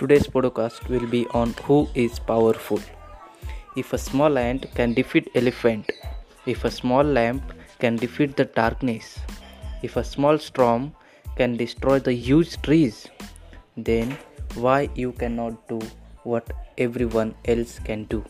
Today's podcast will be on who is powerful. If a small ant can defeat elephant, if a small lamp can defeat the darkness, if a small storm can destroy the huge trees, then why you cannot do what everyone else can do?